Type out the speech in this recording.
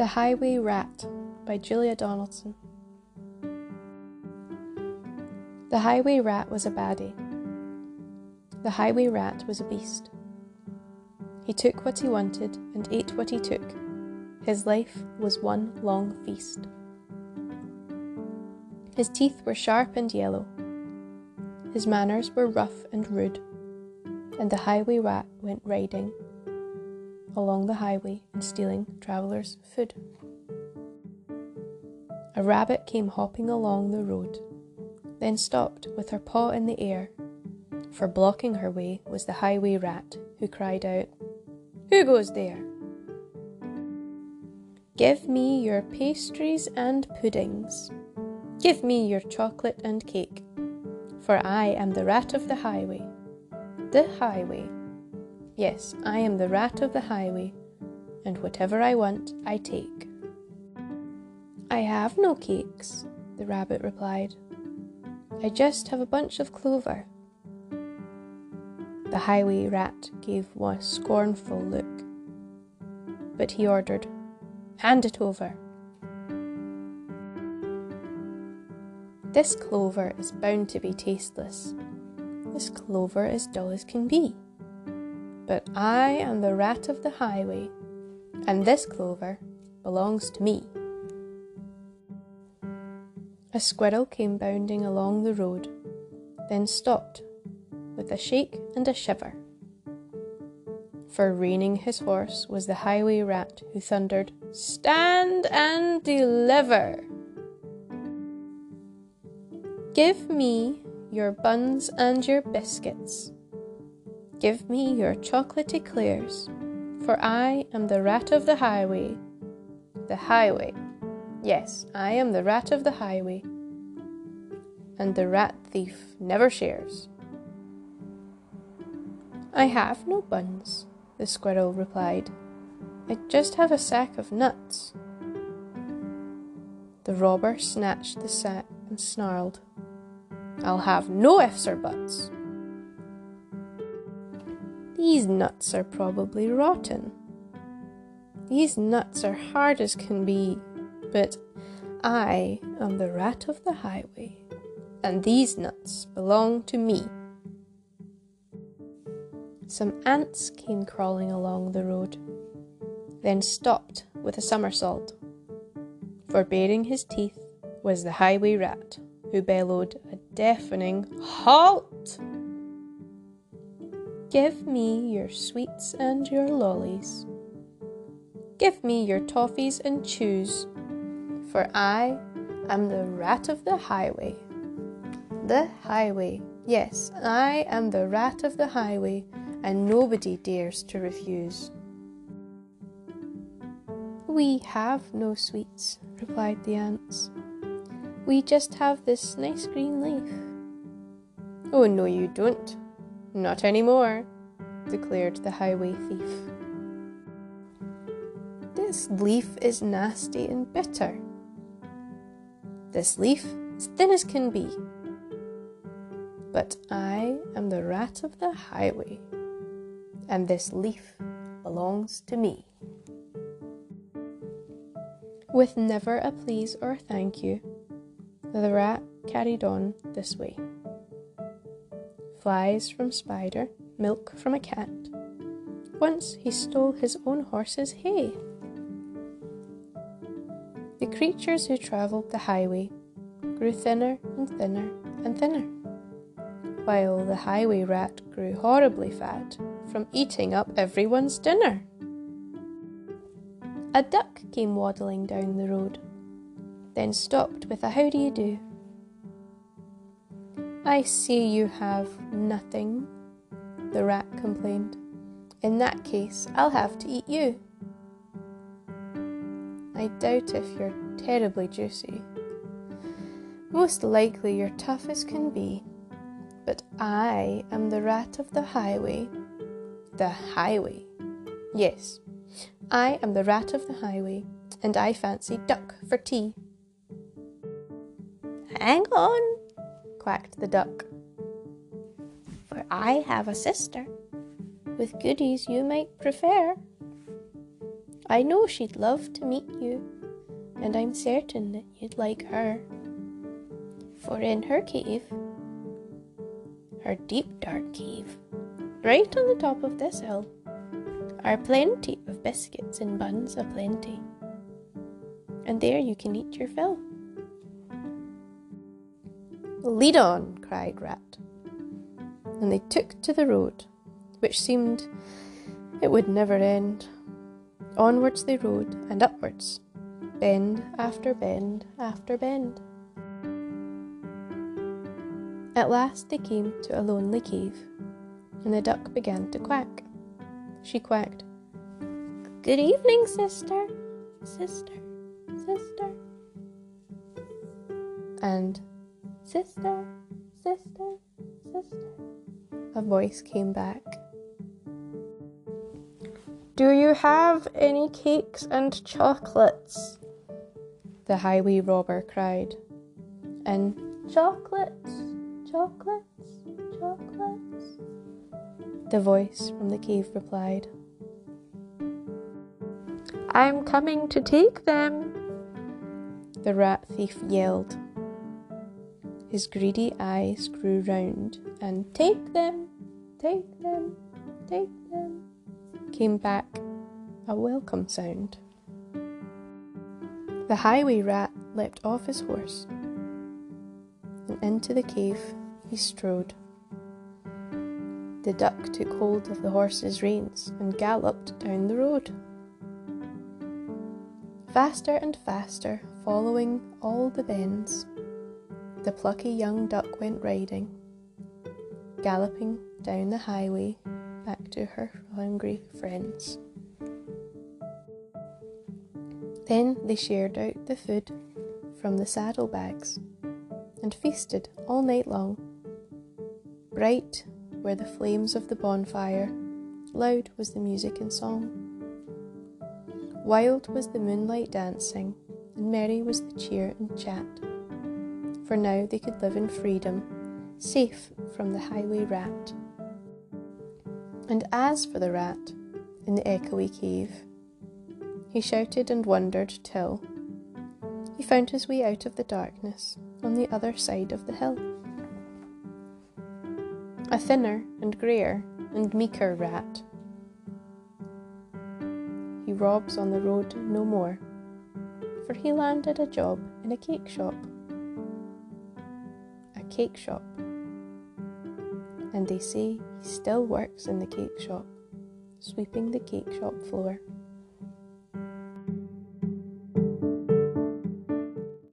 The Highway Rat by Julia Donaldson. The Highway Rat was a baddie. The Highway Rat was a beast. He took what he wanted and ate what he took. His life was one long feast. His teeth were sharp and yellow. His manners were rough and rude. And the Highway Rat went riding along the highway and stealing travellers' food. A rabbit came hopping along the road, then stopped with her paw in the air, for blocking her way was the highway rat, who cried out, Who goes there? Give me your pastries and puddings. Give me your chocolate and cake, for I am the rat of the highway. The highway Yes, I am the rat of the highway, and whatever I want, I take. I have no cakes, the rabbit replied. I just have a bunch of clover. The highway rat gave one scornful look, but he ordered, Hand it over. This clover is bound to be tasteless. This clover is dull as can be but I am the rat of the highway, and this clover belongs to me. A squirrel came bounding along the road, then stopped with a shake and a shiver. For reining his horse was the highway rat who thundered, Stand and deliver! Give me your buns and your biscuits, Give me your chocolate eclairs, for I am the rat of the highway. The highway. Yes, I am the rat of the highway. And the rat thief never shares. I have no buns, the squirrel replied. I just have a sack of nuts. The robber snatched the sack and snarled, I'll have no ifs or buts. These nuts are probably rotten. These nuts are hard as can be, but I am the rat of the highway, and these nuts belong to me. Some ants came crawling along the road, then stopped with a somersault. For baring his teeth was the highway rat, who bellowed a deafening Halt! Give me your sweets and your lollies. Give me your toffees and chews, for I am the rat of the highway. The highway, yes, I am the rat of the highway, and nobody dares to refuse. We have no sweets, replied the ants. We just have this nice green leaf. Oh, no, you don't, not any more, declared the highway thief. This leaf is nasty and bitter. This leaf is thin as can be. But I am the rat of the highway, and this leaf belongs to me. With never a please or thank you, the rat carried on this way flies from spider, milk from a cat. Once he stole his own horse's hay. The creatures who travelled the highway grew thinner and thinner and thinner, while the highway rat grew horribly fat from eating up everyone's dinner. A duck came waddling down the road, then stopped with a how do you do. I see you have nothing, the rat complained. In that case, I'll have to eat you. I doubt if you're terribly juicy. Most likely you're tough as can be. But I am the rat of the highway. The highway. Yes, I am the rat of the highway, and I fancy duck for tea. Hang on, quacked the duck. For I have a sister, with goodies you might prefer. I know she'd love to meet you, and I'm certain that you'd like her. For in her cave, her deep dark cave, right on the top of this hill, are plenty of biscuits and buns aplenty. And there you can eat your fill. Lead on, cried Rat. And they took to the road, which seemed it would never end. Onwards they rode, and upwards, bend after bend after bend. At last they came to a lonely cave, and the duck began to quack. She quacked, Good evening, sister, sister, sister. And sister, sister, sister, a voice came back. Do you have any cakes and chocolates? The highway robber cried. And chocolates, chocolates, chocolates, the voice from the cave replied. I'm coming to take them, the rat thief yelled. His greedy eyes grew round, and take them, take them, take them came back a welcome sound. The highway rat leapt off his horse, and into the cave he strode. The duck took hold of the horse's reins and galloped down the road. Faster and faster, following all the bends, the plucky young duck went riding, galloping down the highway back to her hungry friends. Then they shared out the food from the saddlebags and feasted all night long. Bright were the flames of the bonfire, loud was the music and song. Wild was the moonlight dancing, and merry was the cheer and chat. For now they could live in freedom, safe from the highway rat. And as for the rat in the echoey cave, he shouted and wondered till he found his way out of the darkness on the other side of the hill. A thinner and greyer and meeker rat. He robs on the road no more, for he landed a job in a cake shop. Cake shop and they say he still works in the cake shop, sweeping the cake shop floor.